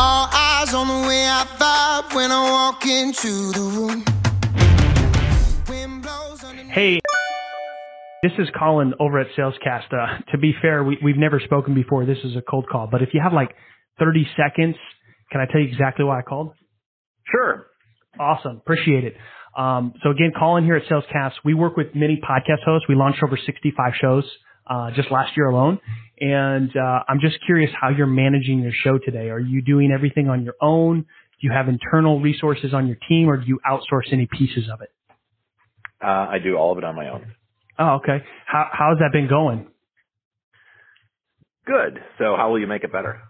All eyes on the way I vibe when I walk into the room. Wind blows underneath Hey, this is Collin over at Salescast. Uh, to be fair, we, we've never spoken before. This is a cold call, but if you have like 30 seconds, can I tell you exactly why I called? Sure. Awesome. Appreciate it. Um, so again, Collin here at Salescast. We work with many podcast hosts. We launched over 65 shows uh, just last year alone. And uh, I'm just curious how you're managing your show today. Are you doing everything on your own? Do you have internal resources on your team, or do you outsource any pieces of it? Uh, I do all of it on my own. Oh, okay. How how's that been going? Good. So how will you make it better?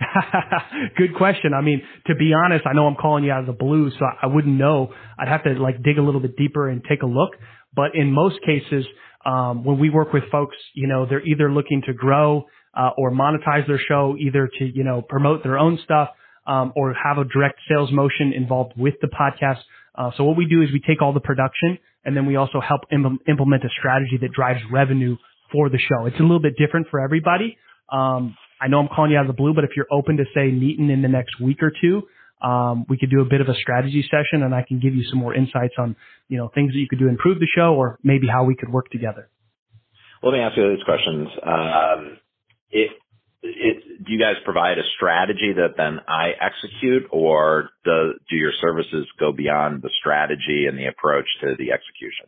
Good question. I mean, to be honest, I know I'm calling you out of the blue, so I wouldn't know. I'd have to like dig a little bit deeper and take a look. But in most cases, um, when we work with folks, you know, they're either looking to grow uh, or monetize their show, either to you know promote their own stuff um, or have a direct sales motion involved with the podcast. Uh, so what we do is we take all the production and then we also help Im- implement a strategy that drives revenue for the show. It's a little bit different for everybody. Um, I know I'm calling you out of the blue, but if you're open to say meeting in the next week or two, um, we could do a bit of a strategy session and I can give you some more insights on, you know, things that you could do to improve the show or maybe how we could work together. Let me ask you these questions. Um, it, it, do you guys provide a strategy that then I execute, or do, do your services go beyond the strategy and the approach to the execution?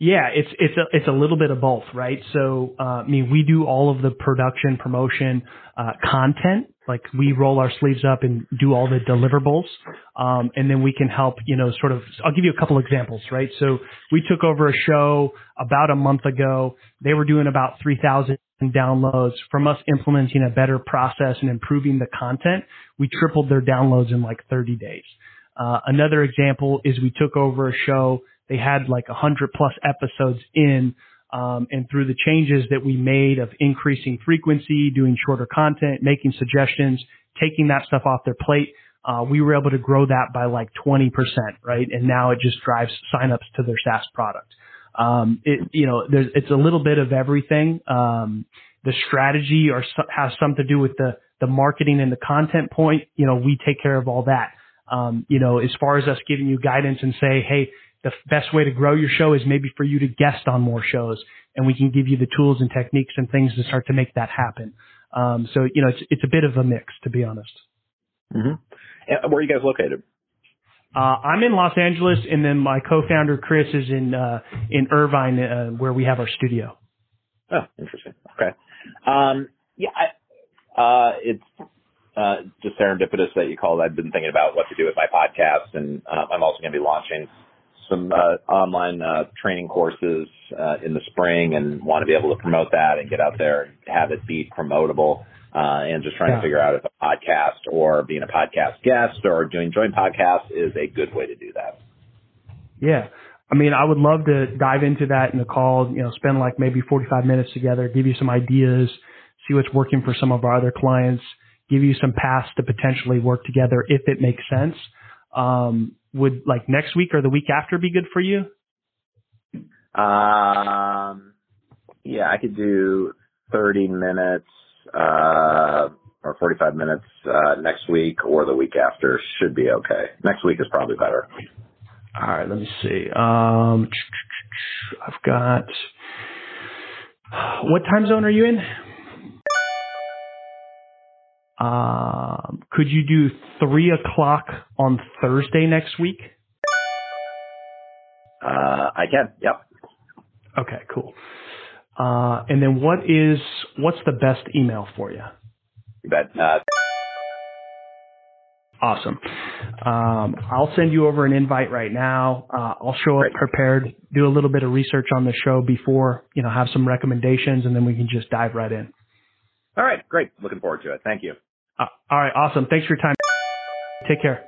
Yeah, it's it's a it's a little bit of both, right? So, uh, I mean, we do all of the production, promotion, uh, content. Like we roll our sleeves up and do all the deliverables, um, and then we can help. You know, sort of. I'll give you a couple examples, right? So we took over a show about a month ago. They were doing about three thousand downloads from us implementing a better process and improving the content. We tripled their downloads in like 30 days. Uh, another example is we took over a show they had like a hundred plus episodes in, um, and through the changes that we made of increasing frequency, doing shorter content, making suggestions, taking that stuff off their plate, uh, we were able to grow that by like 20%, right? And now it just drives signups to their SaaS product. Um, it, you know, there's, it's a little bit of everything. Um, the strategy or so, has something to do with the, the marketing and the content point. You know, we take care of all that. Um, you know, as far as us giving you guidance and say, hey, the best way to grow your show is maybe for you to guest on more shows and we can give you the tools and techniques and things to start to make that happen. Um, so, you know, it's, it's a bit of a mix, to be honest. Mm-hmm. Where are you guys located? Uh, I'm in Los Angeles and then my co-founder Chris is in, uh, in Irvine, uh, where we have our studio. Oh, interesting. Okay. Um, yeah, I, uh, it's, uh, just serendipitous that you called. I've been thinking about what to do with my podcast and, uh, I'm also going to be launching some uh, online uh, training courses uh, in the spring and want to be able to promote that and get out there and have it be promotable. Uh, and just trying Yeah. to figure out if a podcast or being a podcast guest or doing joint podcasts is a good way to do that. Yeah. I mean, I would love to dive into that in the call, you know, spend like maybe 45 minutes together, give you some ideas, see what's working for some of our other clients, give you some paths to potentially work together if it makes sense. Um, would like next week or the week after be good for you? Um, yeah, I could do 30 minutes, uh, or 45 minutes, uh, next week or the week after should be okay. Next week is probably better. All right, let me see. Um, I've got, what time zone are you in? Um, could you do three o'clock on Thursday next week? Uh, I can. Yep. Okay, cool. Uh, and then what is what's the best email for you? You bet. Uh, Awesome. Um, I'll send you over an invite right now. Uh, I'll show up Great. prepared, do a little bit of research on the show before, you know, have some recommendations, and then we can just dive right in. all right. Great. Looking forward to it. Thank you. Uh, all right, awesome. Thanks for your time. Take care.